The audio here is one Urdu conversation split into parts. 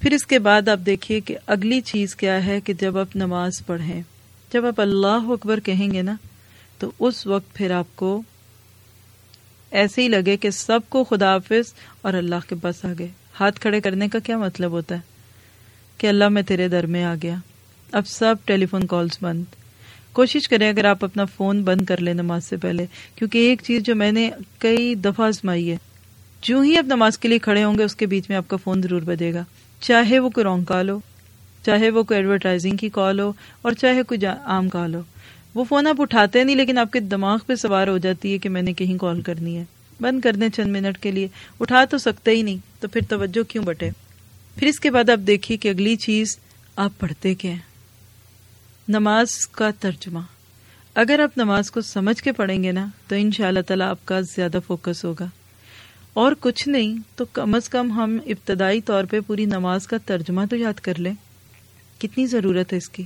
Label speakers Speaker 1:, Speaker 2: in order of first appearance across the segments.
Speaker 1: پھر اس کے بعد آپ دیکھیے کہ اگلی چیز کیا ہے کہ جب آپ نماز پڑھیں، جب آپ اللہ اکبر کہیں گے نا، تو اس وقت پھر آپ کو ایسے ہی لگے کہ سب کو خدا حافظ اور اللہ کے پاس آ گئے ہاتھ کھڑے کرنے کا کیا مطلب ہوتا ہے؟ کہ اللہ میں تیرے در میں آ گیا۔ اب سب ٹیلی فون کالز بند۔ کوشش کریں اگر آپ اپنا فون بند کر لیں نماز سے پہلے، کیونکہ ایک چیز جو میں نے کئی دفعہ آزمائی ہے، جو ہی آپ نماز کے لیے کھڑے ہوں گے، اس کے بیچ میں آپ کا فون ضرور بجے گا۔ چاہے وہ کوئی رانگ کال ہو، چاہے وہ کوئی ایڈورٹائزنگ کی کال ہو، اور چاہے کوئی عام کال ہو۔ وہ فون آپ اٹھاتے نہیں، لیکن آپ کے دماغ پہ سوار ہو جاتی ہے کہ میں نے کہیں کال کرنی ہے۔ بند کر دیں چند منٹ کے لیے۔ اٹھا تو سکتے ہی نہیں، تو پھر توجہ کیوں بٹے؟ پھر اس کے بعد آپ دیکھیے کہ اگلی چیز، آپ پڑھتے کیا ہیں؟ نماز کا ترجمہ۔ اگر آپ نماز کو سمجھ کے پڑھیں گے نا، تو ان شاء اللہ تعالیٰ آپ کا زیادہ فوکس ہوگا۔ اور کچھ نہیں تو کم از کم ہم ابتدائی طور پہ پوری نماز کا ترجمہ تو یاد کر لیں۔ کتنی ضرورت ہے اس کی؟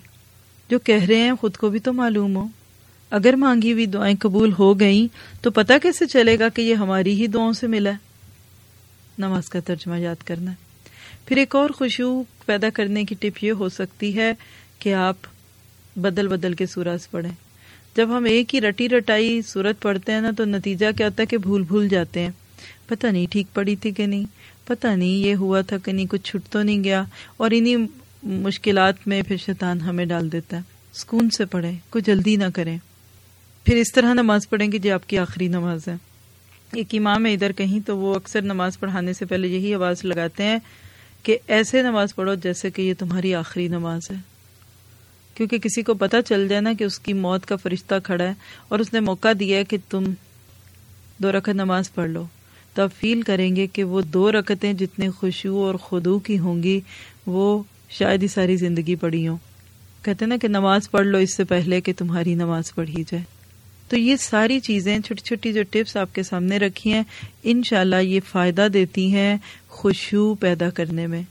Speaker 1: جو کہہ رہے ہیں خود کو بھی تو معلوم ہو۔ اگر مانگی ہوئی دعائیں قبول ہو گئیں تو پتہ کیسے چلے گا کہ یہ ہماری ہی دعاؤں سے ملا ہے۔ نماز کا ترجمہ یاد کرنا ہے۔ پھر ایک اور خوشبو پیدا کرنے کی ٹپ یہ ہو سکتی ہے کہ آپ بدل بدل کے سورج پڑھیں۔ جب ہم ایک ہی رٹی رٹائی صورت پڑھتے ہیں نا تو نتیجہ کیا ہوتا ہے کہ بھول بھول جاتے ہیں۔ پتہ نہیں ٹھیک پڑی تھی کہ نہیں، پتہ نہیں یہ ہوا تھا کہ نہیں، کچھ چھٹ تو نہیں گیا اور انہی مشکلات میں پھر شیطان ہمیں ڈال دیتا ہے۔ سکون سے پڑھیں، کوئی جلدی نہ کریں۔ پھر اس طرح نماز پڑھیں گے جو آپ کی آخری نماز ہے۔ ایک امام ہے ادھر کہیں تو وہ اکثر نماز پڑھانے سے پہلے یہی آواز لگاتے ہیں کہ ایسے نماز پڑھو جیسے کہ یہ تمہاری آخری نماز ہے۔ کیونکہ کسی کو پتہ چل جائے نا کہ اس کی موت کا فرشتہ کھڑا ہے اور اس نے موقع دیا ہے کہ تم دو رکعت نماز پڑھ لو۔ تو آپ فیل کریں گے کہ وہ دو رکتیں جتنے خوشبو اور خدو کی ہوں گی، وہ شاید ہی ساری زندگی پڑھی ہوں۔ کہتے نا کہ نماز پڑھ لو اس سے پہلے کہ تمہاری نماز پڑھی جائے۔ تو یہ ساری چیزیں، چھوٹی چھوٹی جو ٹپس آپ کے سامنے رکھی ہیں، انشاءاللہ یہ فائدہ دیتی ہیں خوشبو پیدا کرنے میں۔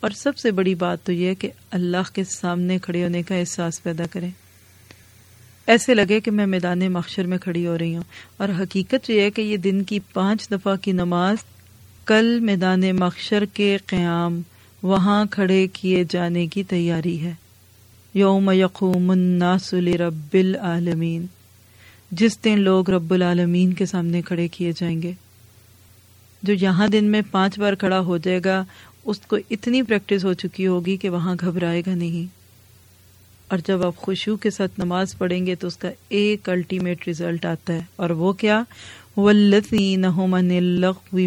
Speaker 1: اور سب سے بڑی بات تو یہ کہ اللہ کے سامنے کھڑے ہونے کا احساس پیدا کریں۔ ایسے لگے کہ میں میدان مخشر میں کھڑی ہو رہی ہوں۔ اور حقیقت یہ ہے کہ یہ دن کی پانچ دفعہ کی نماز کل میدان مخشر کے قیام وہاں کھڑے کیے جانے کی تیاری ہے۔ یوم یقوم الناس لرب العالمین۔ جس دن لوگ رب العالمین کے سامنے کھڑے کیے جائیں گے۔ جو یہاں دن میں پانچ بار کھڑا ہو جائے گا، اس کو اتنی پریکٹس ہو چکی ہوگی کہ وہاں گھبرائے گا نہیں۔ اور جب آپ خوشبو کے ساتھ نماز پڑھیں گے تو اس کا ایک الٹیمیٹ ریزلٹ آتا ہے۔ اور وہ کیا؟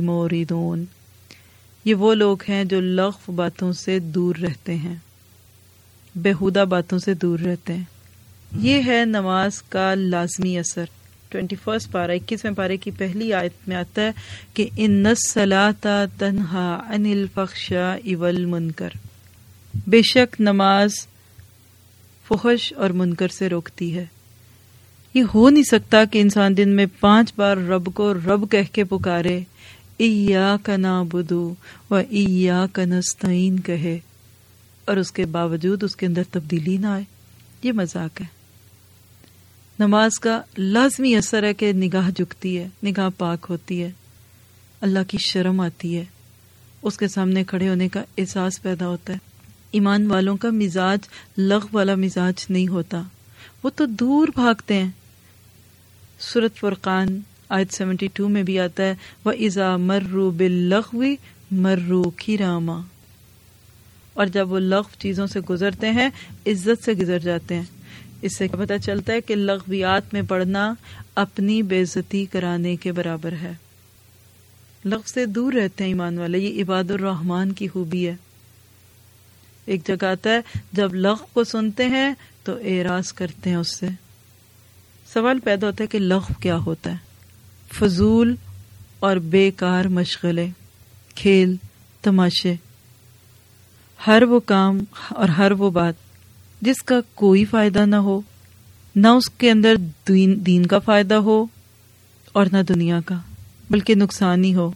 Speaker 1: موریدون یہ وہ لوگ ہیں جو لغف باتوں سے دور رہتے ہیں۔ بےحدہ باتوں سے دور رہتے ہیں۔ یہ ہے نماز کا لازمی اثر۔ ٹوینٹی فرسٹ پارہ، اکیسویں پارے کی پہلی آیت میں آتا ہے کہ ان تنہا ان الفخشا اول منکر بے شک نماز فحش اور منکر سے روکتی ہے۔ یہ ہو نہیں سکتا کہ انسان دن میں پانچ بار رب کو رب کہہ کے پکارے۔ ایا کا بدو و ایا کا نستعین کہے۔ اور اس کے باوجود اس کے اندر تبدیلی نہ آئے۔ یہ مذاق ہے۔ نماز کا لازمی اثر ہے کہ نگاہ جھکتی ہے، نگاہ پاک ہوتی ہے۔ اللہ کی شرم آتی ہے۔ اس کے سامنے کھڑے ہونے کا احساس پیدا ہوتا ہے۔ ایمان والوں کا مزاج لغ والا مزاج نہیں ہوتا۔ وہ تو دور بھاگتے ہیں۔ سورت فرقان آیت سیونٹی ٹو میں بھی آتا ہے وہ ازا مرو بل مرو کی راما اور جب وہ لغ چیزوں سے گزرتے ہیں، عزت سے گزر جاتے ہیں۔ اس سے پتہ چلتا ہے کہ لغویات میں پڑھنا اپنی بےزتی کرانے کے برابر ہے۔ لغ سے دور رہتے ہیں ایمان والے، یہ عباد الرحمان کی خوبی ہے۔ ایک جگہ آتا ہے، جب لغ کو سنتے ہیں تو اعراض کرتے ہیں اس سے۔ سوال پیدا ہوتا ہے کہ لغ کیا ہوتا ہے؟ فضول اور بیکار مشغلے، کھیل، تماشے۔ ہر وہ کام اور ہر وہ بات جس کا کوئی فائدہ نہ ہو، نہ اس کے اندر دین دین کا فائدہ ہو اور نہ دنیا کا، بلکہ نقصان ہی ہو۔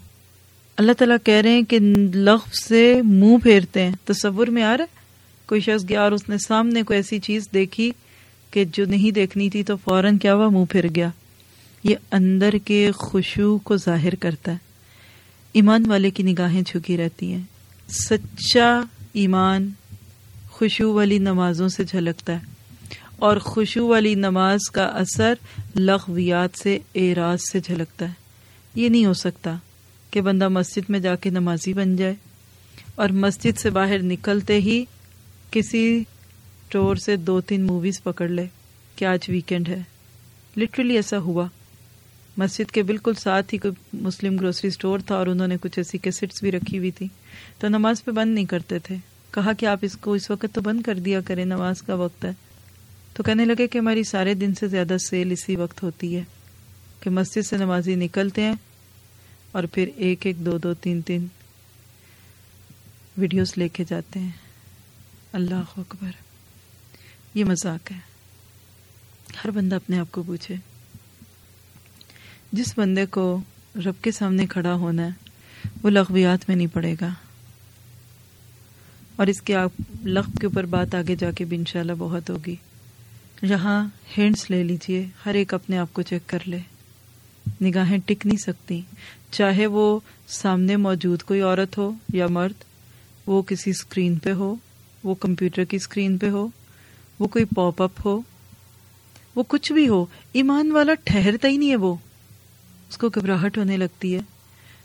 Speaker 1: اللہ تعالیٰ کہہ رہے ہیں کہ لفظ سے منہ پھیرتے ہیں۔ تصور میں آ رہا ہے، کوئی شخص گیا اور اس نے سامنے کوئی ایسی چیز دیکھی کہ جو نہیں دیکھنی تھی تو فوراً کیا ہوا؟ منہ پھر گیا۔ یہ اندر کے خوشبو کو ظاہر کرتا ہے۔ ایمان والے کی نگاہیں جھکی رہتی ہیں۔ سچا ایمان خوشو والی نمازوں سے جھلکتا ہے۔ اور خوشو والی نماز کا اثر لغویات سے، اعراض سے جھلکتا ہے۔ یہ نہیں ہو سکتا۔ کہ بندہ مسجد میں جا کے نمازی بن جائے اور مسجد سے باہر نکلتے ہی کسی اسٹور سے دو تین موویز پکڑ لے کہ آج ویکینڈ ہے۔ لٹرلی ایسا ہوا۔ مسجد کے بالکل ساتھ ہی کوئی مسلم گروسری اسٹور تھا اور انہوں نے کچھ ایسی کیسٹس بھی رکھی ہوئی تھی۔ تو نماز پہ بند نہیں کرتے تھے۔ کہا کہ آپ اس کو اس وقت تو بند کر دیا کریں، نماز کا وقت ہے۔ تو کہنے لگے کہ ہماری سارے دن سے زیادہ سیل اسی وقت ہوتی ہے کہ مسجد سے نمازی نکلتے ہیں۔ اور پھر ایک ایک دو دو تین تین ویڈیوز لے کے جاتے ہیں۔ اللہ اکبر۔ یہ مذاق ہے۔ ہر بندہ اپنے آپ کو پوچھے۔ جس بندے کو رب کے سامنے کھڑا ہونا ہے، وہ لغویات میں نہیں پڑے گا۔ اور اس کے آپ، لغو کے اوپر بات آگے جا کے بھی انشاءاللہ بہت ہوگی۔ یہاں ہینڈس لے لیجیے، ہر ایک اپنے آپ کو چیک کر لے۔ نگاہیں ٹک نہیں سکتی۔ چاہے وہ سامنے موجود کوئی عورت ہو یا مرد، وہ کسی اسکرین پہ ہو، وہ کمپیوٹر کی اسکرین پہ ہو، وہ کوئی پاپ اپ ہو، وہ کچھ بھی ہو، ایمان والا ٹھہرتا ہی نہیں ہے وہ۔ اس کو گھبراہٹ ہونے لگتی ہے۔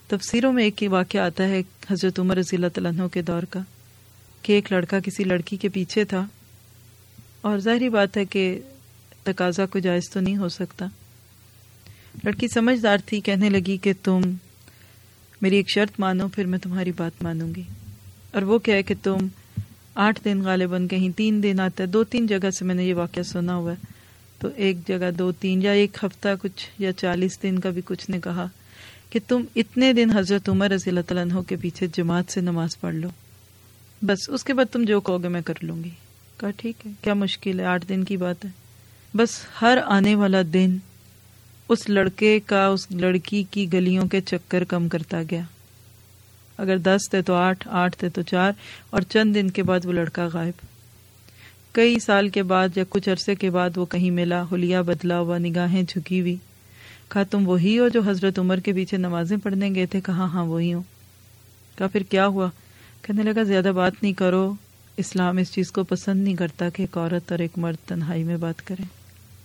Speaker 1: تفسیروں میں ایک ہی واقعہ آتا ہے حضرت عمر رضی اللہ تعالیٰ کے دور کا، کہ ایک لڑکا کسی لڑکی کے پیچھے تھا۔ اور ظاہری بات ہے کہ تقاضا کو جائز تو نہیں ہو سکتا۔ لڑکی سمجھدار تھی، کہنے لگی کہ تم میری ایک شرط مانو، پھر میں تمہاری بات مانوں گی۔ اور وہ کیا ہے کہ تم آٹھ دن غالباً کہیں تین دن آتا ہے دو تین جگہ سے میں نے یہ واقعہ سنا ہوا ہے۔ تو ایک جگہ دو تین یا ایک ہفتہ کچھ یا چالیس دن کا بھی کچھ نے کہا کہ تم اتنے دن حضرت عمر رضی اللہ تعالیٰ عنہ کے پیچھے جماعت سے نماز پڑھ لو۔ بس اس کے بعد تم جو کہو گے میں کر لوں گی۔ کہا، ٹھیک ہے، کیا مشکل ہے؟ آٹھ دن کی بات ہے۔ بس ہر آنے والا دن اس لڑکے کا، اس لڑکی کی گلیوں کے چکر کم کرتا گیا۔ اگر دس تھے تو آٹھ آٹھ تھے تو چار، اور چند دن کے بعد وہ لڑکا غائب۔ کئی سال کے بعد یا کچھ عرصے کے بعد وہ کہیں ملا ہولیا بدلا ہوا، نگاہیں جھکی ہوئی۔ کہا، تم وہی ہو جو حضرت عمر کے پیچھے نمازیں پڑھنے گئے تھے؟ کہا ہاں وہی ہوں۔ کہا، پھر کیا ہوا؟ کہنے لگا، زیادہ بات نہیں کرو۔ اسلام اس چیز کو پسند نہیں کرتا کہ ایک عورت اور ایک مرد تنہائی میں بات کریں۔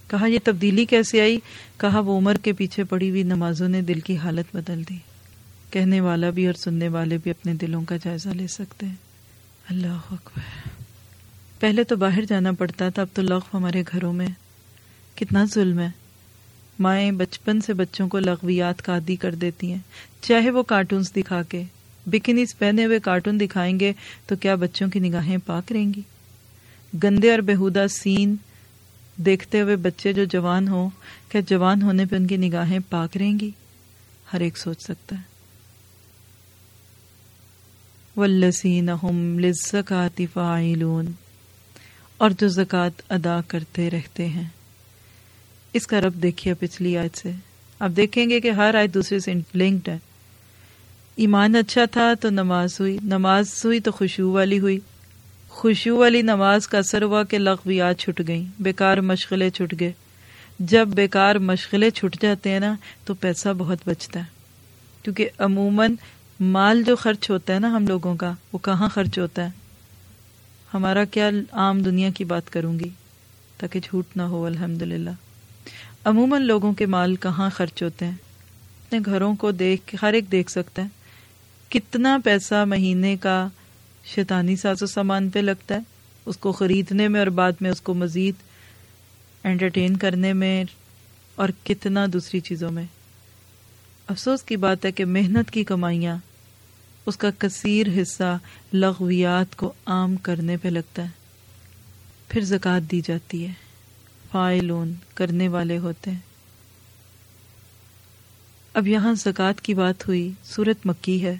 Speaker 1: کہا، یہ تبدیلی کیسے آئی؟ کہا، وہ عمر کے پیچھے پڑی ہوئی نمازوں نے دل کی حالت بدل دی۔ کہنے والا بھی اور سننے والے بھی اپنے دلوں کا جائزہ لے سکتے ہیں۔ اللہ اکبر۔ پہلے تو باہر جانا پڑتا تھا، اب تو لغو ہمارے گھروں میں۔ کتنا ظلم ہے۔ مائیں بچپن سے بچوں کو لغویات کا عادی کر دیتی ہیں۔ چاہے وہ کارٹونز دکھا کے، بکنیز پہنے ہوئے کارٹون دکھائیں گے تو کیا بچوں کی نگاہیں پاک رہیں گی؟ گندے اور بےحدہ سین دیکھتے ہوئے بچے جو جوان ہوں، کیا جوان ہونے پہ ان کی نگاہیں پاک رہیں گی؟ ہر ایک سوچ سکتا ہے۔ ولسین لزکاتی فائلون اور جو زکوٰۃ ادا کرتے رہتے ہیں۔ اس کا رب دیکھیے پچھلی آیت سے۔ آپ دیکھیں گے کہ ہر آیت دوسرے سے لنکڈ ہے۔ ایمان اچھا تھا تو نماز ہوئی نماز ہوئی تو خوشبو والی ہوئی۔ خوشبو والی نماز کا اثر ہوا کہ لغویات چھٹ گئیں، بیکار مشغلے چھٹ گئے۔ جب بیکار مشغلے چھٹ جاتے ہیں نا، تو پیسہ بہت بچتا ہے۔ کیونکہ عموماً مال جو خرچ ہوتا ہے نا ہم لوگوں کا، وہ کہاں خرچ ہوتا ہے؟ ہمارا کیا عام دنیا کی بات کروں گی؟ تاکہ جھوٹ نہ ہو الحمد للہ عموماً لوگوں کے مال کہاں خرچ ہوتے ہیں؟ اپنے گھروں کو دیکھ، ہر ایک دیکھ سکتا ہے۔ کتنا پیسہ مہینے کا شیطانی ساز و سامان پہ لگتا ہے۔ اس کو خریدنے میں اور بعد میں اس کو مزید انٹرٹین کرنے میں اور کتنا دوسری چیزوں میں۔ افسوس کی بات ہے کہ محنت کی کمائیاں اس کا کثیر حصہ لغویات کو عام کرنے پہ لگتا ہے۔ پھر زکوٰۃ دی جاتی ہے۔ فائلون کرنے والے ہوتے ہیں۔ اب یہاں زکوٰۃ کی بات ہوئی صورت مکی ہے۔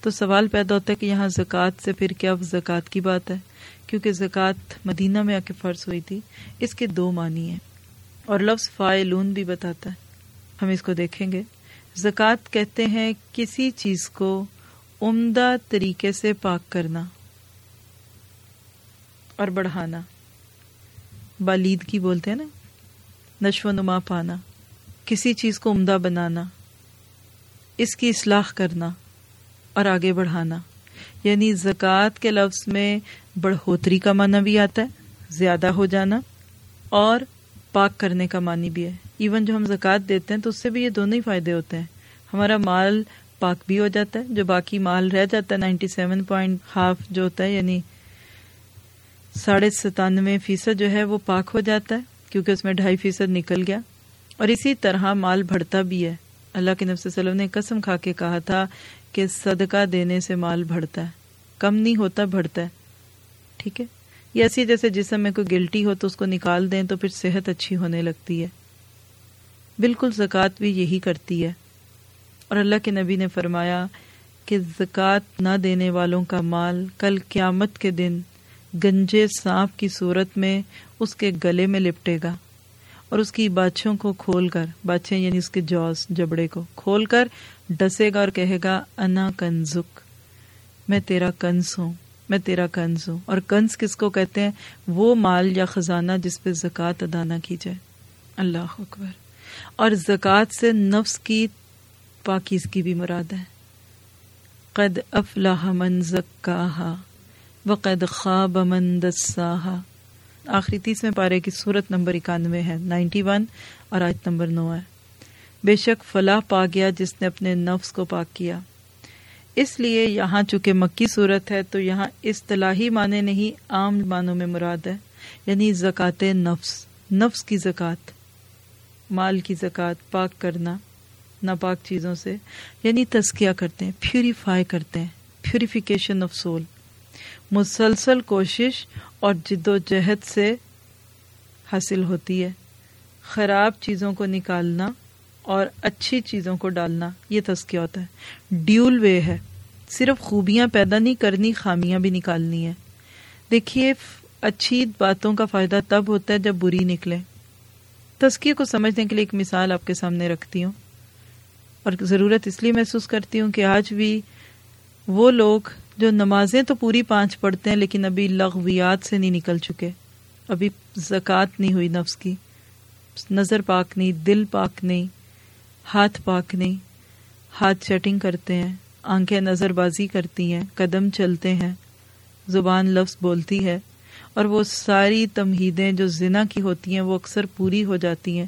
Speaker 1: تو سوال پیدا ہوتا ہے کہ یہاں زکوٰۃ سے پھر کیا زکوٰۃ کی بات ہے؟ کیونکہ زکوٰۃ مدینہ میں آ کے فرض ہوئی تھی، اس کے دو معنی ہیں۔ اور لفظ فائلون بھی بتاتا ہے۔ ہم اس کو دیکھیں گے۔ زکوٰۃ کہتے ہیں کسی چیز کو عمدہ طریقے سے پاک کرنا اور بڑھانا۔ بالیدگی بولتے ہیں نا؟ نشو و نما پانا۔ کسی چیز کو عمدہ بنانا۔ اس کی اصلاح کرنا۔ اور آگے بڑھانا۔ یعنی زکوٰۃ کے لفظ میں بڑھوتری کا معنی بھی آتا ہے، زیادہ ہو جانا، اور پاک کرنے کا معنی بھی ہے۔ ایون جو ہم زکوٰۃ دیتے ہیں تو اس سے بھی یہ دونوں ہی فائدے ہوتے ہیں۔ ہمارا مال پاک بھی ہو جاتا ہے، جو باقی مال رہ جاتا ہے، نائنٹی سیون پوائنٹ ہاف جو ہوتا ہے یعنی ساڑھے ستانوے فیصد جو ہے وہ پاک ہو جاتا ہے، کیونکہ اس میں ڈھائی فیصد نکل گیا۔ اور اسی طرح مال بڑھتا بھی ہے۔ اللہ کے نفس وسلم نے قسم کھا کے کہا تھا کہ صدقہ دینے سے مال بڑھتا ہے۔ کم نہیں ہوتا بڑھتا ہے۔ ٹھیک ہے؟ یہ ایسی جیسے جسم میں کوئی گلٹی ہو تو اس کو نکال دیں تو پھر صحت اچھی ہونے لگتی ہے۔ بالکل زکوٰۃ بھی یہی کرتی ہے۔ اور اللہ کے نبی نے فرمایا کہ زکوٰۃ نہ دینے والوں کا مال کل قیامت کے دن گنجے سانپ کی صورت میں اس کے گلے میں لپٹے گا۔ اور اس کی باچھوں کو کھول کر باچھیں یعنی اس کے جوز، جبڑے کو کھول کر ڈسے گا اور کہے گا، انا کنزک، میں تیرا کنز ہوں، میں تیرا کنز ہوں۔ اور کنز کس کو کہتے ہیں؟ وہ مال یا خزانہ جس پہ زکوٰۃ ادا نہ کی جائے۔ اللہ اکبر۔ اور زکوٰۃ سے نفس کی پاکیز کی بھی مراد ہے۔ قد افلاح من زکاہا وقد خواب من دساہا۔ آخری تیسویں پارے کی صورت نمبر اکانوے ہے نائنٹی ون اور آیت نمبر نو ہے۔ بے شک فلاح پا گیا جس نے اپنے نفس کو پاک کیا۔ اس لیے یہاں چونکہ مکی صورت ہے، تو یہاں اصطلاحی معنی نہیں، عام معنوں میں مراد ہے۔ یعنی زکوٰۃ نفس نفس کی زکوٰۃ، مال کی زکوٰۃ، پاک کرنا، ناپاک چیزوں سے یعنی تزکیہ کرتے ہیں، پیوریفائی کرتے ہیں، پیوریفیکیشن آف سول۔ مسلسل کوشش اور جد و جہد سے حاصل ہوتی ہے۔ خراب چیزوں کو نکالنا اور اچھی چیزوں کو ڈالنا، یہ تذکیہ ہوتا ہے۔ ڈیول وے ہے۔ صرف خوبیاں پیدا نہیں کرنی، خامیاں بھی نکالنی ہے دیکھیے اچھی باتوں کا فائدہ تب ہوتا ہے جب بری نکلے۔ تذکیے کو سمجھنے کے لیے ایک مثال آپ کے سامنے رکھتی ہوں۔ اور ضرورت اس لیے محسوس کرتی ہوں کہ آج بھی وہ لوگ جو نمازیں تو پوری پانچ پڑھتے ہیں، لیکن ابھی لغویات سے نہیں نکل چکے۔ ابھی زکوٰۃ نہیں ہوئی نفس کی۔ نظر پاک نہیں، دل پاک نہیں، ہاتھ پاک نہیں۔ ہاتھ چیٹنگ کرتے ہیں، آنکھیں نظر بازی کرتی ہیں، قدم چلتے ہیں۔ زبان لفظ بولتی ہے، اور وہ ساری تمہیدیں جو زنا کی ہوتی ہیں، وہ اکثر پوری ہو جاتی ہیں۔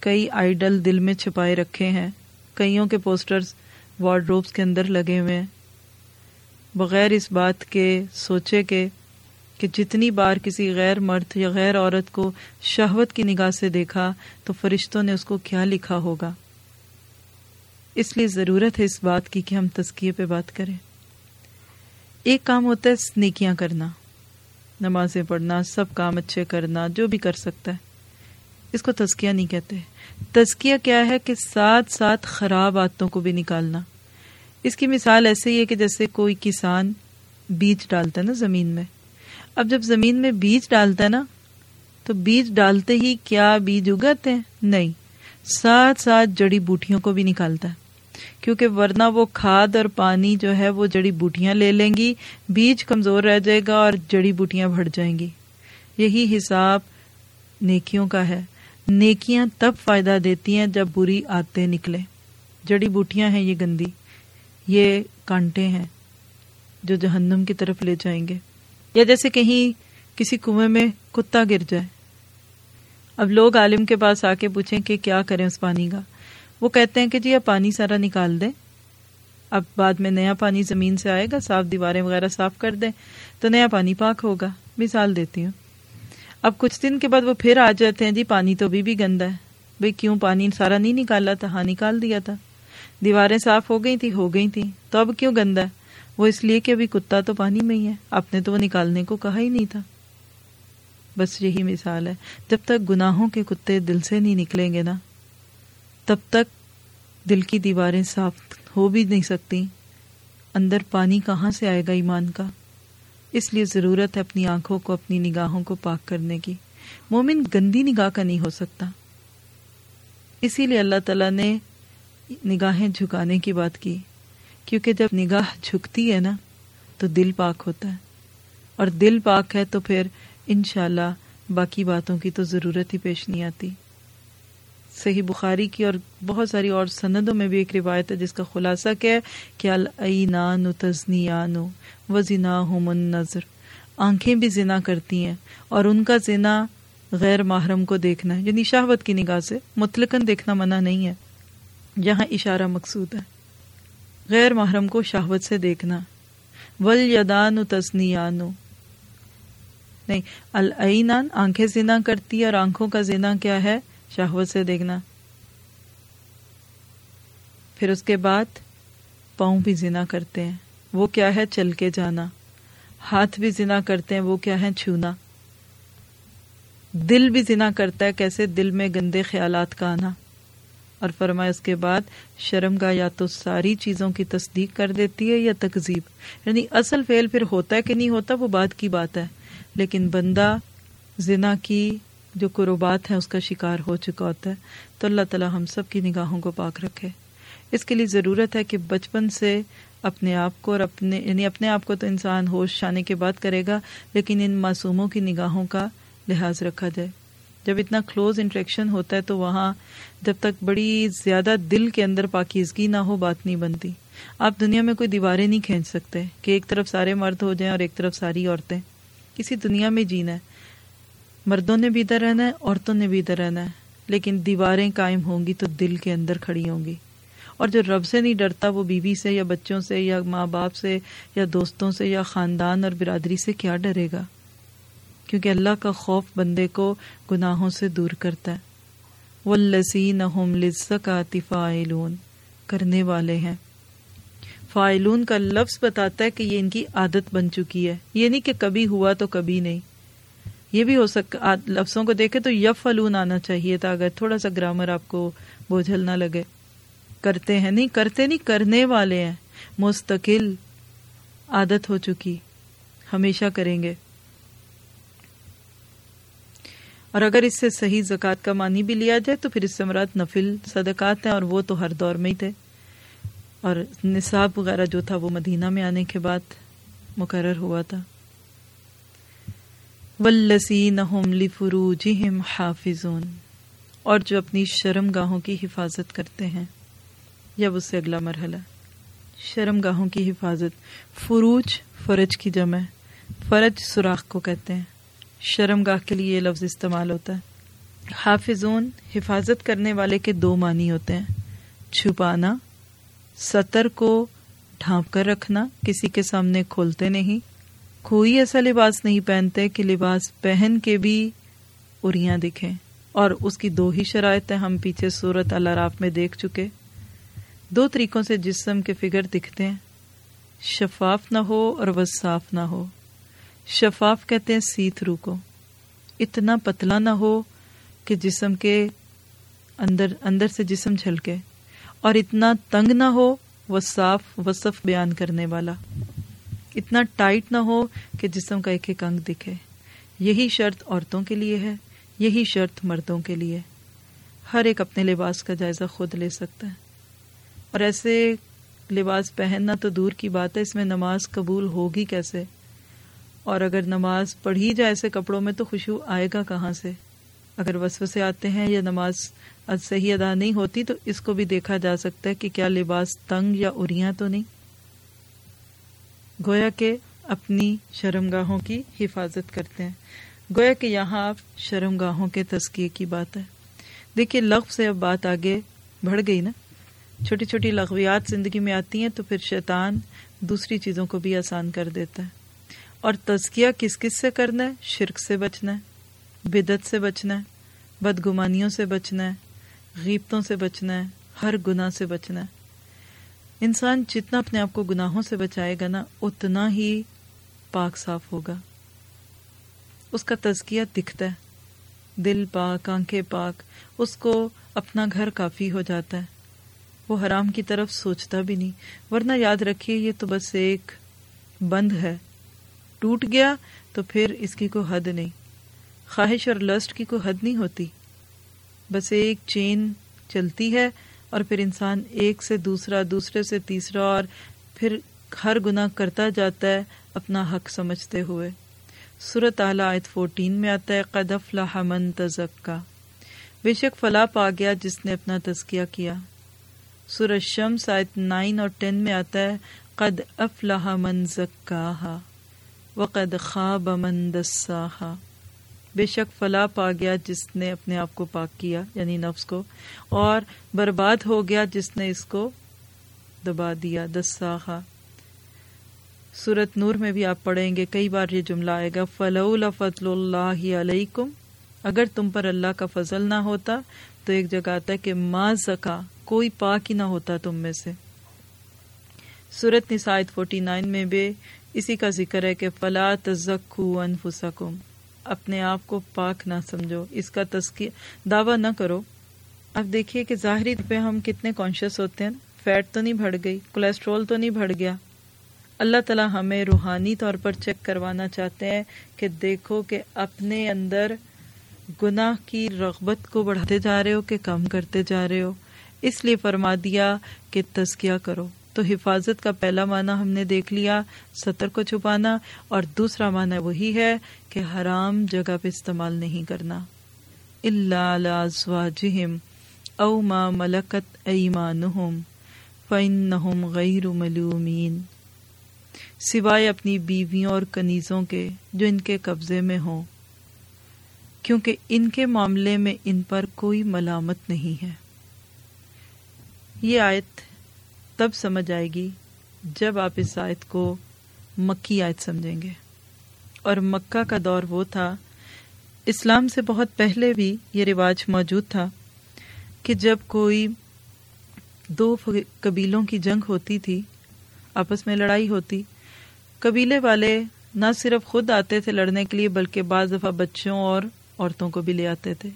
Speaker 1: کئی آئیڈل دل میں چھپائے رکھے ہیں۔ کئیوں کے پوسٹرز وارڈروبس کے اندر لگے ہوئے ہیں۔ بغیر اس بات کے سوچے کے کہ جتنی بار کسی غیر مرد یا غیر عورت کو شہوت کی نگاہ سے دیکھا تو فرشتوں نے اس کو کیا لکھا ہوگا؟ اس لیے ضرورت ہے اس بات کی کہ ہم تزکیے پہ بات کریں۔ ایک کام ہوتا ہے نیکیاں کرنا، نمازیں پڑھنا، سب کام اچھے کرنا، جو بھی کر سکتا ہے۔ اس کو تزکیہ نہیں کہتے۔ تزکیہ کیا ہے کہ ساتھ ساتھ خراب عادتوں کو بھی نکالنا۔ اس کی مثال ایسے ہی ہے کہ جیسے کوئی کسان بیج ڈالتا ہے نا زمین میں۔ اب جب زمین میں بیج ڈالتا ہے نا، تو بیج ڈالتے ہی کیا بیج اگاتے ہیں؟ نہیں۔ ساتھ ساتھ جڑی بوٹیوں کو بھی نکالتا ہے۔ کیونکہ ورنہ وہ کھاد اور پانی جو ہے وہ جڑی بوٹیاں لے لیں گی، بیج کمزور رہ جائے گا اور جڑی بوٹیاں بڑھ جائیں گی۔ یہی حساب نیکیوں کا ہے۔ نیکیاں تب فائدہ دیتی ہیں جب بری آتے نکلے جڑی بوٹیاں ہیں یہ گندی۔ یہ کانٹے ہیں جو جہنم کی طرف لے جائیں گے۔ یا جیسے کہیں کسی کنویں میں کتا گر جائے۔ اب لوگ عالم کے پاس آ کے پوچھیں کہ کیا کریں اس پانی کا۔ وہ کہتے ہیں کہ جی اب پانی سارا نکال دیں۔ اب بعد میں نیا پانی زمین سے آئے گا، صاف دیواریں وغیرہ صاف کر دیں، تو نیا پانی پاک ہوگا۔ مثال دیتی ہوں۔ اب کچھ دن کے بعد وہ پھر آ جاتے ہیں جی پانی تو بھی بھی گندا ہے۔ بھئی کیوں پانی سارا نہیں نکالا تھا؟ ہاں نکال دیا تھا۔ دیواریں صاف ہو گئی تھی ہو گئی تھی تو اب کیوں گندا؟ ہے وہ اس لیے کہ ابھی کتا تو پانی میں ہی ہے۔ آپ نے تو وہ نکالنے کو کہا ہی نہیں تھا۔ بس یہی مثال ہے۔ جب تک گناہوں کے کتے دل سے نہیں نکلیں گے نا، تب تک دل کی دیواریں صاف ہو بھی نہیں سکتی اندر پانی کہاں سے آئے گا ایمان کا؟ اس لیے ضرورت ہے اپنی آنکھوں کو، اپنی نگاہوں کو پاک کرنے کی۔ مومن گندی نگاہ کا نہیں ہو سکتا۔ اسی لیے اللہ تعالیٰ نے نگاہیں جھکانے کی بات کی، کیونکہ جب نگاہ جھکتی ہے نا، تو دل پاک ہوتا ہے۔ اور دل پاک ہے تو پھر انشاءاللہ باقی باتوں کی تو ضرورت ہی پیش نہیں آتی۔ صحیح بخاری کی اور بہت ساری اور سندوں میں بھی ایک روایت ہے جس کا خلاصہ کیا ہے کہ العینان تزنیان و زنا من نظر آنکھیں بھی زنا کرتی ہیں اور ان کا زنا غیر محرم کو دیکھنا ہے یعنی شہوت کی نگاہ سے مطلقاً دیکھنا منع نہیں ہے۔ جہاں اشارہ مقصود ہے۔ غیر محرم کو شہوت سے دیکھنا۔ ول یدان تزنیان نہیں، العینان، آنکھیں زنا کرتی اور آنکھوں کا زنا کیا ہے؟ شہوت سے دیکھنا۔ پھر اس کے بعد پاؤں بھی زنا کرتے ہیں۔ وہ کیا ہے؟ چل کے جانا۔ ہاتھ بھی زنا کرتے ہیں، وہ کیا ہے؟ چھونا۔ دل بھی زنا کرتا ہے، کیسے؟ دل میں گندے خیالات کا آنا۔ اور فرمایا اس کے بعد شرم کا یا تو ساری چیزوں کی تصدیق کر دیتی ہے یا تکذیب۔ یعنی اصل فعل پھر ہوتا ہے کہ نہیں ہوتا وہ بات کی بات ہے۔ لیکن بندہ زنا کی جو قربات ہیں اس کا شکار ہو چکا ہوتا ہے۔ تو اللہ تعالی ہم سب کی نگاہوں کو پاک رکھے۔ اس کے لیے ضرورت ہے کہ بچپن سے اپنے آپ کو اور اپنے یعنی اپنے آپ کو تو انسان ہوش آنے کے بعد کرے گا، لیکن ان معصوموں کی نگاہوں کا لحاظ رکھا جائے۔ جب اتنا کلوز انٹریکشن ہوتا ہے تو وہاں جب تک بڑی زیادہ دل کے اندر پاکیزگی نہ ہو، بات نہیں بنتی۔ آپ دنیا میں کوئی دیواریں نہیں کھینچ سکتے کہ ایک طرف سارے مرد ہو جائیں اور ایک طرف ساری عورتیں۔ کسی دنیا میں جینا ہے۔ مردوں نے بھی ادھر رہنا ہے، عورتوں نے بھی ادھر رہنا ہے۔ لیکن دیواریں قائم ہوں گی تو دل کے اندر کھڑی ہوں گی۔ اور جو رب سے نہیں ڈرتا، وہ بیوی سے یا بچوں سے یا ماں باپ سے یا دوستوں سے یا خاندان اور برادری سے کیا ڈرے گا؟ کیونکہ اللہ کا خوف بندے کو گناہوں سے دور کرتا ہے۔ وہ لسی نہ کرنے والے ہیں۔ فائلون کا لفظ بتاتا ہے کہ یہ ان کی عادت بن چکی ہے۔ یہ نہیں کہ کبھی ہوا تو کبھی نہیں۔ یہ بھی ہو سکتا لفظوں کو دیکھے تو یف فلون آنا چاہیے تھا۔ اگر تھوڑا سا گرامر آپ کو بوجھل نہ لگے۔ کرتے ہیں۔ نہیں، کرتے نہیں، کرنے والے ہیں۔ مستقل عادت ہو چکی۔ ہمیشہ کریں گے۔ اور اگر اس سے صحیح زکوٰۃ کا معنی بھی لیا جائے تو پھر اس سے مراد نفل صدقات ہیں اور وہ تو ہر دور میں ہی تھے۔ اور نصاب وغیرہ جو تھا وہ مدینہ میں آنے کے بعد مقرر ہوا تھا۔ ولسینہم لفروجہم حافظون۔ اور جو اپنی شرم گاہوں کی حفاظت کرتے ہیں۔ یا اس سے اگلا مرحلہ۔ شرم گاہوں کی حفاظت۔ فروج، فرج کی جمع۔ فرج سوراخ کو کہتے ہیں۔ شرم گاہ کے لیے یہ لفظ استعمال ہوتا ہے۔ حافظون حفاظت کرنے والے کے دو معنی ہوتے ہیں۔ چھپانا، سطر کو ڈھانپ کر رکھنا، کسی کے سامنے کھولتے نہیں۔ کوئی ایسا لباس نہیں پہنتے کہ لباس پہن کے بھی اریاں دکھیں۔ اور اس کی دو ہی شرائط ہیں ہم پیچھے صورت اللہ راف میں دیکھ چکے۔ دو طریقوں سے جسم کے فگر دکھتے ہیں۔ شفاف نہ ہو اور وہ صاف نہ ہو۔ شفاف کہتے ہیں سی تھرو کو اتنا پتلا نہ ہو کہ جسم کے اندر اندر سے جسم جھلکے۔ اور اتنا تنگ نہ ہو وہ صاف وصف بیان کرنے والا۔ اتنا ٹائٹ نہ ہو کہ جسم کا ایک ایک انگ دکھے۔ یہی شرط عورتوں کے لیے ہے، یہی شرط مردوں کے لیے۔ ہر ایک اپنے لباس کا جائزہ خود لے سکتا ہے۔ اور ایسے لباس پہننا تو دور کی بات ہے، اس میں نماز قبول ہوگی کیسے؟ اور اگر نماز پڑھی جائے ایسے کپڑوں میں تو خوشبو آئے گا کہاں سے؟ اگر وسو سے آتے ہیں یا نماز صحیح ادا نہیں ہوتی تو اس کو بھی دیکھا جا سکتا ہے کہ کیا لباس تنگ یا اریاں تو نہیں؟ گویا کہ اپنی شرم گاہوں کی حفاظت کرتے ہیں۔ گویا کہ یہاں آپ شرم گاہوں کے تزکیے کی بات ہے۔ دیکھیے لغو سے اب بات آگے بڑھ گئی نا۔ چھوٹی چھوٹی لغویات زندگی میں آتی ہیں تو پھر شیطان دوسری چیزوں کو بھی آسان کر دیتا ہے۔ اور تزکیہ کس کس سے کرنا ہے؟ شرک سے بچنا ہے بدت سے بچنا ہے، بدگمانیوں سے بچنا ہے، غیبتوں سے بچنا ہے، ہر گناہ سے بچنا ہے۔ انسان جتنا اپنے آپ کو گناہوں سے بچائے گا نا، اتنا ہی پاک صاف ہوگا۔ اس کا تزکیہ دکھتا ہے۔ دل پاک، آنکھیں پاک، اس کو اپنا گھر کافی ہو جاتا ہے۔ وہ حرام کی طرف سوچتا بھی نہیں۔ ورنہ یاد رکھیے، یہ تو بس ایک بند ہے۔ ٹوٹ گیا تو پھر اس کی کوئی حد نہیں۔ خواہش اور لسٹ کی کوئی حد نہیں ہوتی۔ بس ایک چین چلتی ہے اور پھر انسان ایک سے دوسرا، دوسرے سے تیسرا اور پھر ہر گناہ کرتا جاتا ہے اپنا حق سمجھتے ہوئے۔ صورت اعلیٰ آیت فورٹین میں آتا ہے قدف من تزکا۔ بے شک فلاں پا گیا جس نے اپنا تزکیہ کیا۔ سورج شمس آیت نائن اور ٹین میں آتا ہے، قد افلح من زکاہا وقد خواب من دساہا بے شک فلاں پا گیا جس نے اپنے آپ کو پاک کیا یعنی نفس کو، اور برباد ہو گیا جس نے اس کو دبا دیا، دساہا۔ سورت نور میں بھی آپ پڑھیں گے، کئی بار یہ جملہ آئے گا، فلول فضل اللہ علیکم اگر تم پر اللہ کا فضل نہ ہوتا، تو ایک جگہ آتا ہے کہ ماں زکا، کوئی پاک ہی نہ ہوتا تم میں سے۔ سورت نسائد فورٹی نائن میں بھی اسی کا ذکر ہے کہ فلا تزکو انفسکم۔ اپنے آپ کو پاک نہ سمجھو۔ اس کا تذکیہ دعویٰ نہ کرو۔ اب دیکھیے کہ ظاہری پہ ہم کتنے کانشیس ہوتے ہیں۔ فیٹ تو نہیں بڑھ گئی کولیسٹرول تو نہیں بڑھ گیا۔ اللہ تعالیٰ ہمیں روحانی طور پر چیک کروانا چاہتے ہیں کہ دیکھو کہ اپنے اندر گناہ کی رغبت کو بڑھاتے جا رہے ہو کہ کم کرتے جا رہے ہو۔ اس لیے فرما دیا کہ تزکیہ کرو۔ تو حفاظت کا پہلا معنی ہم نے دیکھ لیا، سطر کو چھپانا، اور دوسرا معنی وہی ہے کہ حرام جگہ پہ استعمال نہیں کرنا۔ اللہ او ما ملکت ایمانہم فإنہم غیر ملومین سوائے اپنی بیویوں اور کنیزوں کے جو ان کے قبضے میں ہوں۔ کیونکہ ان کے معاملے میں ان پر کوئی ملامت نہیں ہے۔ یہ آیت تب سمجھ آئے گی جب آپ اس آیت کو مکی آیت سمجھیں گے۔ اور مکہ کا دور وہ تھا، اسلام سے بہت پہلے بھی یہ رواج موجود تھا کہ جب کوئی دو قبیلوں کی جنگ ہوتی تھی، آپس میں لڑائی ہوتی، قبیلے والے نہ صرف خود آتے تھے لڑنے کے لیے، بلکہ بعض دفعہ بچوں اور عورتوں کو بھی لے آتے تھے۔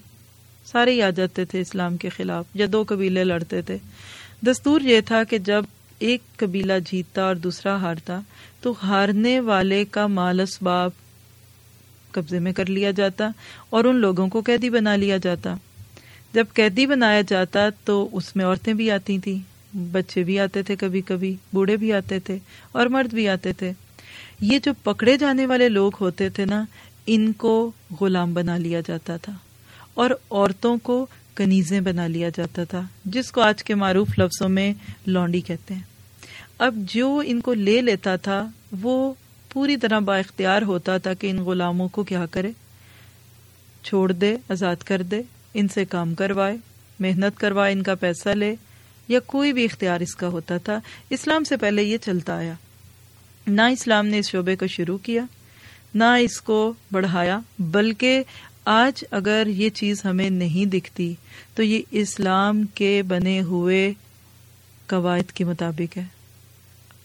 Speaker 1: سارے ہی آ جاتے تھے اسلام کے خلاف، یا دو قبیلے لڑتے تھے۔ دستور یہ تھا کہ جب ایک قبیلہ جیتتا اور دوسرا ہارتا، تو ہارنے والے کا مال اسباب قبضے میں کر لیا جاتا اور ان لوگوں کو قیدی بنا لیا جاتا۔ جب قیدی بنایا جاتا تو اس میں عورتیں بھی آتی تھیں، بچے بھی آتے تھے کبھی کبھی، بوڑھے بھی آتے تھے اور مرد بھی آتے تھے۔ یہ جو پکڑے جانے والے لوگ ہوتے تھے نا، ان کو غلام بنا لیا جاتا تھا۔ اور عورتوں کو کنیزیں بنا لیا جاتا تھا، جس کو آج کے معروف لفظوں میں لونڈی کہتے ہیں۔ اب جو ان کو لے لیتا تھا، وہ پوری طرح با اختیار ہوتا تھا کہ ان غلاموں کو کیا کرے۔ چھوڑ دے، آزاد کر دے، ان سے کام کروائے، محنت کروائے، ان کا پیسہ لے، یا کوئی بھی اختیار اس کا ہوتا تھا۔ اسلام سے پہلے یہ چلتا آیا۔ نہ اسلام نے اس شعبے کو شروع کیا، نہ اس کو بڑھایا، بلکہ آج اگر یہ چیز ہمیں نہیں دکھتی، تو یہ اسلام کے بنے ہوئے قواعد کے مطابق ہے۔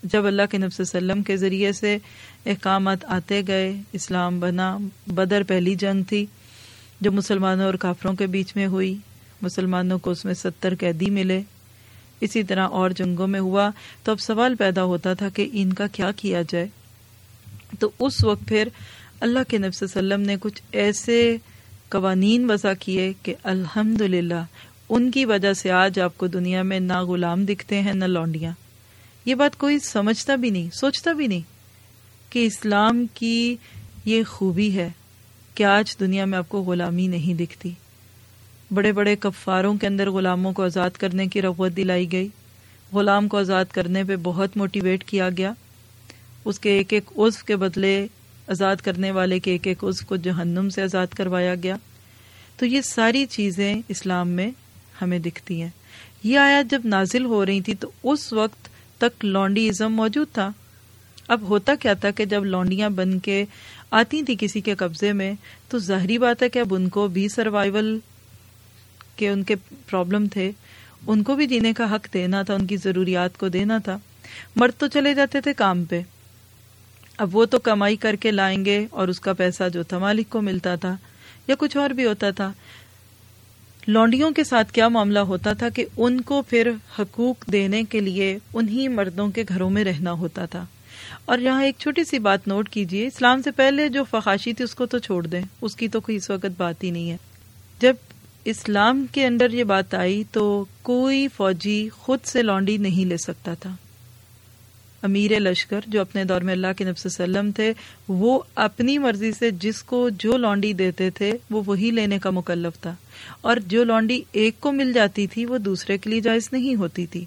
Speaker 1: جب اللہ کے نفس وسلم کے ذریعے سے احکامات آتے گئے، اسلام بنا، بدر پہلی جنگ تھی جو مسلمانوں اور کافروں کے بیچ میں ہوئی، مسلمانوں کو اس میں ستر قیدی ملے۔ اسی طرح اور جنگوں میں ہوا، تو اب سوال پیدا ہوتا تھا کہ ان کا کیا کیا جائے۔ تو اس وقت پھر اللہ کے نفس وسلم نے کچھ ایسے قوانین وضع کیے کہ الحمد ان کی وجہ سے آج آپ کو دنیا میں نہ غلام دکھتے ہیں، نہ لونڈیاں۔ یہ بات کوئی سمجھتا بھی نہیں، سوچتا بھی نہیں کہ اسلام کی یہ خوبی ہے کہ آج دنیا میں آپ کو غلامی نہیں دکھتی۔ بڑے بڑے کفاروں کے اندر غلاموں کو آزاد کرنے کی رغبت دلائی گئی۔ غلام کو آزاد کرنے پہ بہت موٹیویٹ کیا گیا۔ اس کے ایک ایک عزف کے بدلے آزاد کرنے والے کے ایک ایک عزف کو جہنم سے آزاد کروایا گیا۔ تو یہ ساری چیزیں اسلام میں ہمیں دکھتی ہیں۔ یہ آیات جب نازل ہو رہی تھی تو اس وقت تک لانڈی ازم موجود تھا۔ اب ہوتا کیا تھا کہ جب لانڈیاں بن کے آتی تھی کسی کے قبضے میں، تو ظاہری بات ہے کہ اب ان کو بھی سروائیول کے ان کے پرابلم تھے۔ ان کو بھی جینے کا حق دینا تھا، ان کی ضروریات کو دینا تھا۔ مرد تو چلے جاتے تھے کام پہ۔ اب وہ تو کمائی کر کے لائیں گے اور اس کا پیسہ جو تھا مالک کو ملتا تھا یا کچھ اور بھی ہوتا تھا۔ لونڈیوں کے ساتھ کیا معاملہ ہوتا تھا کہ ان کو پھر حقوق دینے کے لیے انہی مردوں کے گھروں میں رہنا ہوتا تھا۔ اور یہاں ایک چھوٹی سی بات نوٹ کیجیے، اسلام سے پہلے جو فخاشی تھی اس کو تو چھوڑ دیں، اس کی تو کوئی اس وقت بات ہی نہیں ہے۔ جب اسلام کے اندر یہ بات آئی تو کوئی فوجی خود سے لانڈی نہیں لے سکتا تھا۔ امیر لشکر جو اپنے دور میں اللہ کے نبی وسلم تھے، وہ اپنی مرضی سے جس کو جو لانڈی دیتے تھے، وہ وہی لینے کا مکلف تھا۔ اور جو لانڈی ایک کو مل جاتی تھی، وہ دوسرے کے لیے جائز نہیں ہوتی تھی۔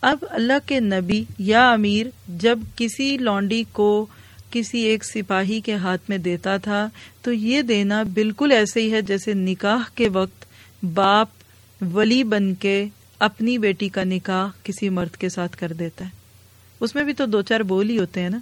Speaker 1: اب اللہ کے نبی یا امیر جب کسی لانڈی کو کسی ایک سپاہی کے ہاتھ میں دیتا تھا، تو یہ دینا بالکل ایسے ہی ہے جیسے نکاح کے وقت باپ ولی بن کے اپنی بیٹی کا نکاح کسی مرد کے ساتھ کر دیتا ہے۔ اس میں بھی تو دو چار بول ہی ہوتے ہیں نا۔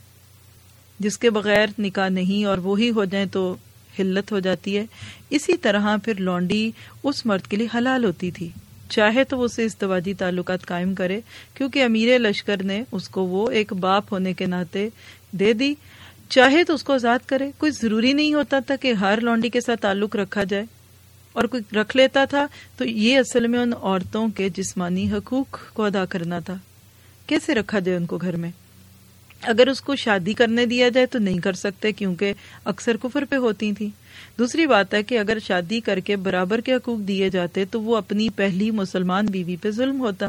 Speaker 1: جس کے بغیر نکاح نہیں اور وہی ہو جائیں تو حلت ہو جاتی ہے۔ اسی طرح پھر لونڈی اس مرد کے لیے حلال ہوتی تھی۔ چاہے تو وہ اسے استواجی تعلقات قائم کرے، کیونکہ امیر لشکر نے اس کو وہ ایک باپ ہونے کے ناطے دے دی۔ چاہے تو اس کو آزاد کرے۔ کوئی ضروری نہیں ہوتا تھا کہ ہر لونڈی کے ساتھ تعلق رکھا جائے۔ اور کوئی رکھ لیتا تھا تو یہ اصل میں ان عورتوں کے جسمانی حقوق کو ادا کرنا تھا۔ کیسے رکھا جائے ان کو گھر میں۔ اگر اس کو شادی کرنے دیا جائے تو نہیں کر سکتے کیونکہ اکثر کفر پہ ہوتی تھیں۔ دوسری بات ہے کہ اگر شادی کر کے برابر کے حقوق دیے جاتے تو وہ اپنی پہلی مسلمان بیوی پہ ظلم ہوتا۔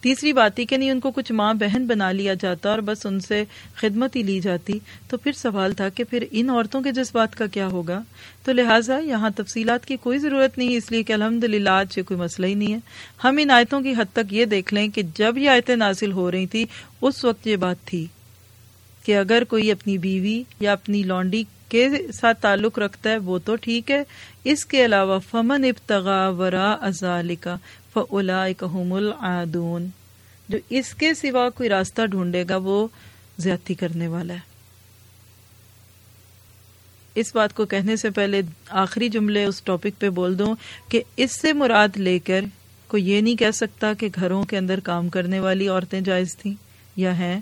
Speaker 1: تیسری بات ہی کہ نہیں، ان کو کچھ ماں بہن بنا لیا جاتا اور بس ان سے خدمت ہی لی جاتی۔ تو پھر سوال تھا کہ پھر ان عورتوں کے جذبات کا کیا ہوگا؟ تو لہٰذا یہاں تفصیلات کی کوئی ضرورت نہیں، اس لیے کہ الحمد للہ آج سے کوئی مسئلہ ہی نہیں ہے۔ ہم ان آیتوں کی حد تک یہ دیکھ لیں کہ جب یہ آیتیں نازل ہو رہی تھی اس وقت یہ بات تھی کہ اگر کوئی اپنی بیوی یا اپنی لانڈی کے ساتھ تعلق رکھتا ہے، وہ تو ٹھیک ہے۔ اس کے علاوہ فمن ابتغا ورا ازالکا فلاحم العدون جو اس کے سوا کوئی راستہ ڈھونڈے گا وہ زیادتی کرنے والا ہے۔ اس بات کو کہنے سے پہلے آخری جملے اس ٹاپک پہ بول دوں کہ اس سے مراد لے کر کوئی یہ نہیں کہہ سکتا کہ گھروں کے اندر کام کرنے والی عورتیں جائز تھیں یا ہیں،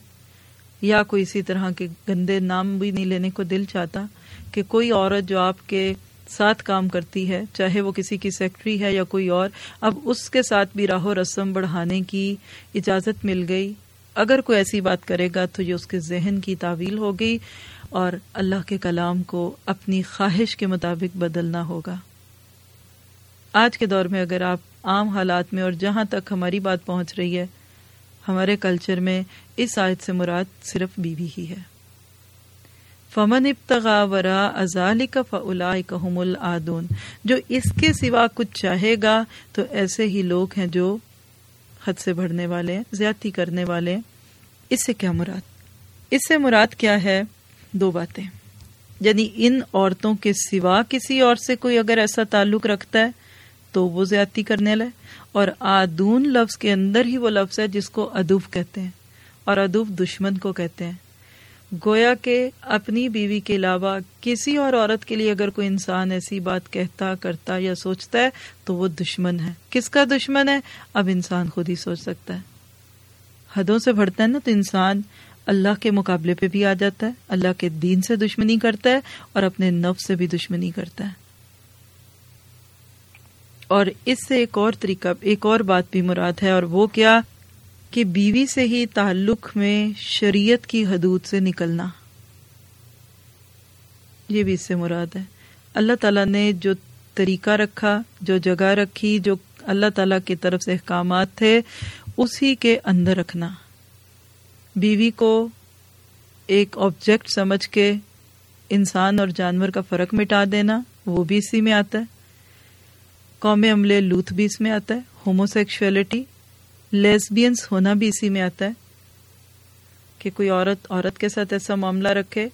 Speaker 1: یا کوئی اسی طرح کے گندے نام بھی نہیں لینے کو دل چاہتا کہ کوئی عورت جو آپ کے ساتھ کام کرتی ہے، چاہے وہ کسی کی سیکٹری ہے یا کوئی اور، اب اس کے ساتھ بھی راہ و رسم بڑھانے کی اجازت مل گئی۔ اگر کوئی ایسی بات کرے گا تو یہ اس کے ذہن کی تعویل ہو گئی اور اللہ کے کلام کو اپنی خواہش کے مطابق بدلنا ہوگا۔ آج کے دور میں اگر آپ عام حالات میں اور جہاں تک ہماری بات پہنچ رہی ہے، ہمارے کلچر میں اس آیت سے مراد صرف بیوی ہی ہے۔ فمن ابتغا ورا ازال کا فلا العدون جو اس کے سوا کچھ چاہے گا، تو ایسے ہی لوگ ہیں جو حد سے بڑھنے والے، زیادتی کرنے والے۔ اس سے کیا مراد؟ اس سے مراد کیا ہے؟ دو باتیں۔ یعنی ان عورتوں کے سوا کسی اور سے کوئی اگر ایسا تعلق رکھتا ہے، تو وہ زیادتی کرنے لے اور آدون لفظ کے اندر ہی وہ لفظ ہے جس کو ادوف کہتے ہیں اور ادوف دشمن کو کہتے ہیں۔ گویا کہ اپنی بیوی کے علاوہ کسی اور عورت کے لیے اگر کوئی انسان ایسی بات کہتا، کرتا یا سوچتا ہے، تو وہ دشمن ہے۔ کس کا دشمن ہے؟ اب انسان خود ہی سوچ سکتا ہے۔ حدوں سے بڑھتا ہے نا، تو انسان اللہ کے مقابلے پہ بھی آ جاتا ہے، اللہ کے دین سے دشمنی کرتا ہے اور اپنے نف سے بھی دشمنی کرتا ہے۔ اور اس سے ایک اور طریقہ، ایک اور بات بھی مراد ہے، اور وہ کیا؟ کہ بیوی سے ہی تعلق میں شریعت کی حدود سے نکلنا۔ یہ بھی اس سے مراد ہے۔ اللہ تعالیٰ نے جو طریقہ رکھا، جو جگہ رکھی، جو اللہ تعالیٰ کی طرف سے احکامات تھے، اسی کے اندر رکھنا۔ بیوی کو ایک آبجیکٹ سمجھ کے انسان اور جانور کا فرق مٹا دینا، وہ بھی اسی میں آتا ہے۔ قوم عملے لوتھ بھی اس میں آتا ہے۔ ہومو سیکشولیٹی لیسبینس ہونا بھی اسی میں آتا ہے کہ کوئی عورت عورت کے ساتھ ایسا معاملہ رکھے،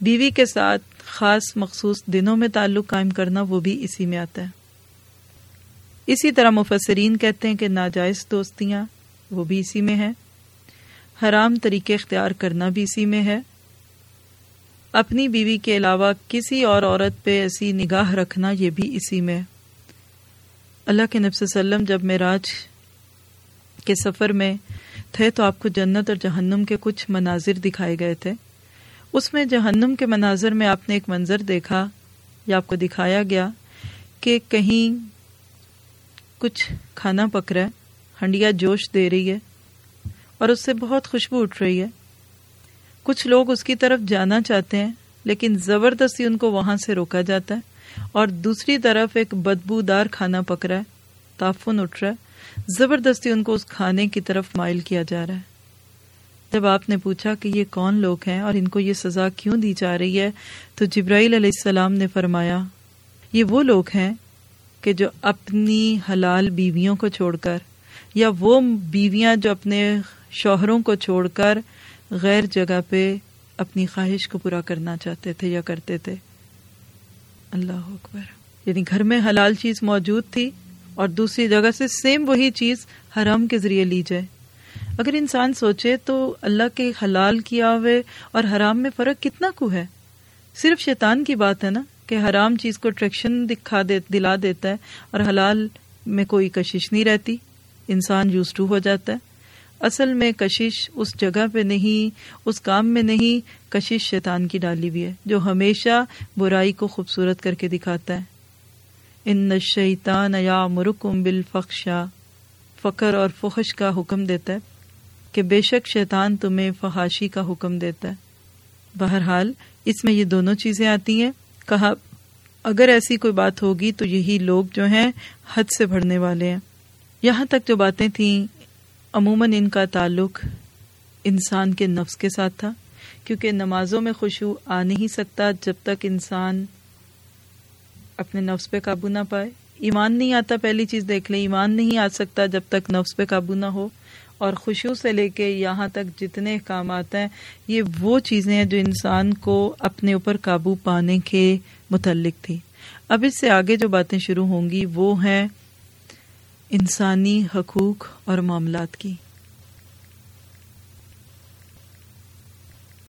Speaker 1: بیوی کے ساتھ خاص مخصوص دنوں میں تعلق قائم کرنا وہ بھی اسی میں آتا ہے۔ اسی طرح مفسرین کہتے ہیں کہ ناجائز دوستیاں وہ بھی اسی میں ہے حرام طریقے اختیار کرنا بھی اسی میں ہے۔ اپنی بیوی کے علاوہ کسی اور عورت پہ ایسی نگاہ رکھنا یہ بھی اسی میں۔ ہے اللہ کے نبی وسلم جب معراج کے سفر میں تھے تو آپ کو جنت اور جہنم کے کچھ مناظر دکھائے گئے تھے۔ اس میں جہنم کے مناظر میں آپ نے ایک منظر دیکھا یا آپ کو دکھایا گیا کہ کہیں کچھ کھانا پک رہا ہے، ہنڈیا جوش دے رہی ہے اور اس سے بہت خوشبو اٹھ رہی ہے۔ کچھ لوگ اس کی طرف جانا چاہتے ہیں، لیکن زبردستی ان کو وہاں سے روکا جاتا ہے اور دوسری طرف ایک بدبو دار کھانا پک رہا ہے، تعفن اٹھ رہا ہے۔ زبردستی ان کو اس کھانے کی طرف مائل کیا جا رہا ہے۔ جب آپ نے پوچھا کہ یہ کون لوگ ہیں اور ان کو یہ سزا کیوں دی جا رہی ہے، تو جبرائیل علیہ السلام نے فرمایا، یہ وہ لوگ ہیں کہ جو اپنی حلال بیویوں کو چھوڑ کر یا وہ بیویاں جو اپنے شوہروں کو چھوڑ کر غیر جگہ پہ اپنی خواہش کو پورا کرنا چاہتے تھے یا کرتے تھے۔ اللہ اکبر۔ یعنی گھر میں حلال چیز موجود تھی اور دوسری جگہ سے سیم وہی چیز حرام کے ذریعے لی جائے۔ اگر انسان سوچے تو اللہ کے حلال کیا ہوئے اور حرام میں فرق کتنا کو ہے؟ صرف شیطان کی بات ہے نا کہ حرام چیز کو اٹریکشن دکھا دے دلا دیتا ہے اور حلال میں کوئی کشش نہیں رہتی۔ انسان یوز ٹو ہو جاتا ہے۔ اصل میں کشش اس جگہ پہ نہیں، اس کام میں نہیں، کشش شیطان کی ڈالی ہوئی ہے جو ہمیشہ برائی کو خوبصورت کر کے دکھاتا ہے۔ ان شیطان یا مرکم بالفخشا فقر اور فخش کا حکم دیتا ہے کہ بے شک شیطان تمہیں فحاشی کا حکم دیتا ہے۔ بہرحال، اس میں یہ دونوں چیزیں آتی ہیں۔ کہا، اگر ایسی کوئی بات ہوگی تو یہی لوگ جو ہیں حد سے بڑھنے والے ہیں۔ یہاں تک جو باتیں تھیں، عموماً ان کا تعلق انسان کے نفس کے ساتھ تھا، کیونکہ نمازوں میں خوشبو آ نہیں سکتا جب تک انسان اپنے نفس پہ قابو نہ پائے۔ ایمان نہیں آتا پہلی چیز دیکھ لیں۔ ایمان نہیں آ سکتا جب تک نفس پہ قابو نہ ہو۔ اور خوشیوں سے لے کے یہاں تک جتنے احکامات ہیں، یہ وہ چیزیں ہیں جو انسان کو اپنے اوپر قابو پانے کے متعلق تھی اب اس سے آگے جو باتیں شروع ہوں گی، وہ ہیں انسانی حقوق اور معاملات کی۔